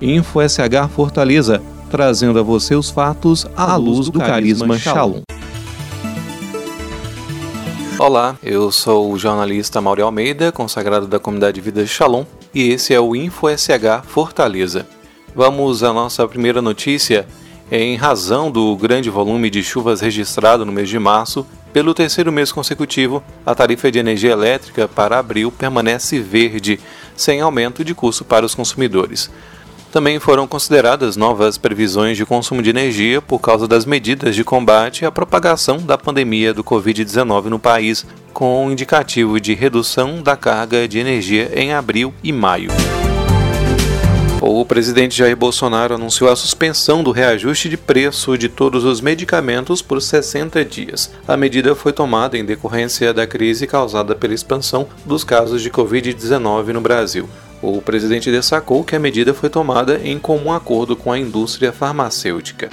InfoSH Fortaleza, trazendo a você os fatos à luz do carisma Shalom. Olá, eu sou o jornalista Mauro Almeida, consagrado da comunidade Vida Shalom, e esse é o InfoSH Fortaleza. Vamos à nossa primeira notícia. Em razão do grande volume de chuvas registrado no mês de março, pelo terceiro mês consecutivo, a tarifa de energia elétrica para abril permanece verde, sem aumento de custo para os consumidores. Também foram consideradas novas previsões de consumo de energia por causa das medidas de combate à propagação da pandemia do Covid-19 no país, com um indicativo de redução da carga de energia em abril e maio. O presidente Jair Bolsonaro anunciou a suspensão do reajuste de preço de todos os medicamentos por 60 dias. A medida foi tomada em decorrência da crise causada pela expansão dos casos de Covid-19 no Brasil. O presidente destacou que a medida foi tomada em comum acordo com a indústria farmacêutica.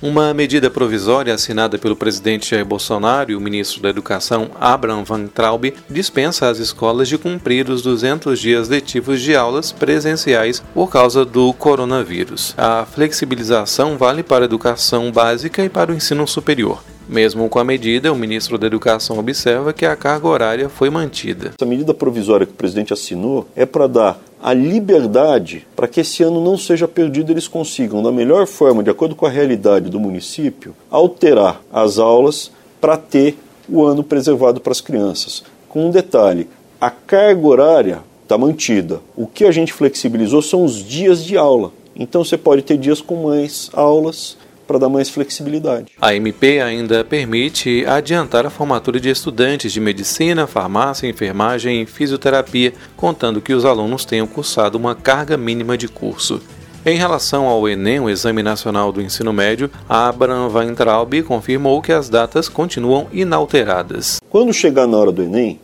Uma medida provisória assinada pelo presidente Jair Bolsonaro e o ministro da Educação, Abraham Van Traub, dispensa as escolas de cumprir os 200 dias letivos de aulas presenciais por causa do coronavírus. A flexibilização vale para a educação básica e para o ensino superior. Mesmo com a medida, o ministro da Educação observa que a carga horária foi mantida. Essa medida provisória que o presidente assinou é para dar a liberdade para que esse ano não seja perdido, eles consigam, da melhor forma, de acordo com a realidade do município, alterar as aulas para ter o ano preservado para as crianças. Com um detalhe: a carga horária está mantida. O que a gente flexibilizou são os dias de aula. Então você pode ter dias com mais aulas para dar mais flexibilidade. A MP ainda permite adiantar a formatura de estudantes de medicina, farmácia, enfermagem e fisioterapia, contando que os alunos tenham cursado uma carga mínima de curso. Em relação ao Enem, o Exame Nacional do Ensino Médio, Abraham Weintraub confirmou que as datas continuam inalteradas. Quando chegar na hora do Enem,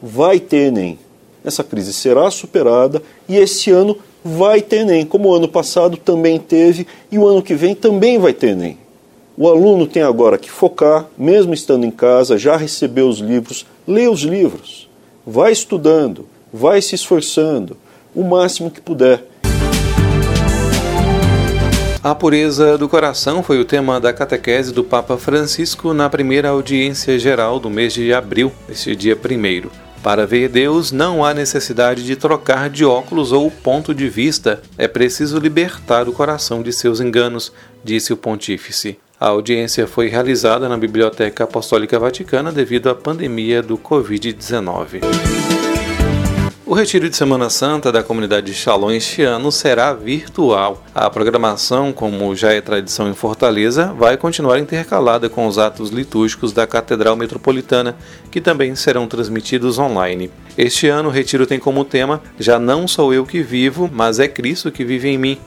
vai ter Enem. Essa crise será superada e esse ano vai ter Enem, como o ano passado também teve e o ano que vem também vai ter Enem. O aluno tem agora que focar, mesmo estando em casa, já receber os livros, lê os livros, vai estudando, vai se esforçando, o máximo que puder. A pureza do coração foi o tema da catequese do Papa Francisco na primeira audiência geral do mês de abril, este dia primeiro. Para ver Deus, não há necessidade de trocar de óculos ou ponto de vista, é preciso libertar o coração de seus enganos, disse o pontífice. A audiência foi realizada na Biblioteca Apostólica Vaticana devido à pandemia do Covid-19. O retiro de Semana Santa da comunidade de Shalom este ano será virtual. A programação, como já é tradição em Fortaleza, vai continuar intercalada com os atos litúrgicos da Catedral Metropolitana, que também serão transmitidos online. Este ano o retiro tem como tema Já não sou eu que vivo, mas é Cristo que vive em mim.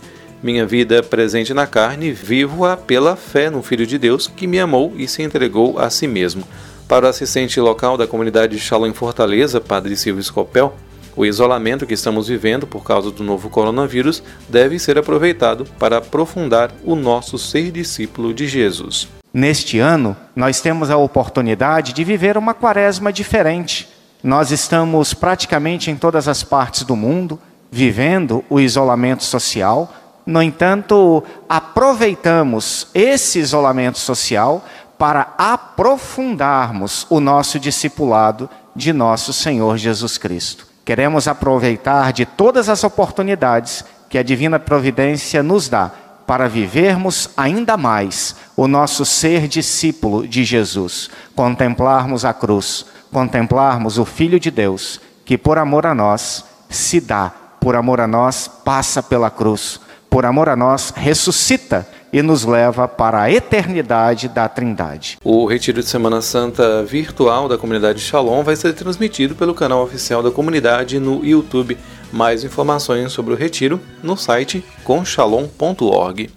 Minha vida presente na carne, vivo-a pela fé no Filho de Deus que me amou e se entregou a si mesmo. Para o assistente local da comunidade de Shalom em Fortaleza, Padre Silvio Scopel, o isolamento que estamos vivendo por causa do novo coronavírus deve ser aproveitado para aprofundar o nosso ser discípulo de Jesus. Neste ano, nós temos a oportunidade de viver uma quaresma diferente. Nós estamos praticamente em todas as partes do mundo vivendo o isolamento social. No entanto, aproveitamos esse isolamento social para aprofundarmos o nosso discipulado de nosso Senhor Jesus Cristo. Queremos aproveitar de todas as oportunidades que a divina providência nos dá para vivermos ainda mais o nosso ser discípulo de Jesus, contemplarmos a cruz, contemplarmos o Filho de Deus, que por amor a nós se dá, por amor a nós passa pela cruz, por amor a nós ressuscita e nos leva para a eternidade da Trindade. O Retiro de Semana Santa virtual da comunidade Shalom vai ser transmitido pelo canal oficial da comunidade no YouTube. Mais informações sobre o retiro no site conshalom.org.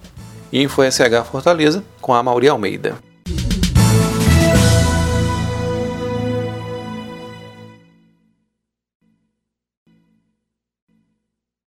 Info SH Fortaleza com a Mauri Almeida.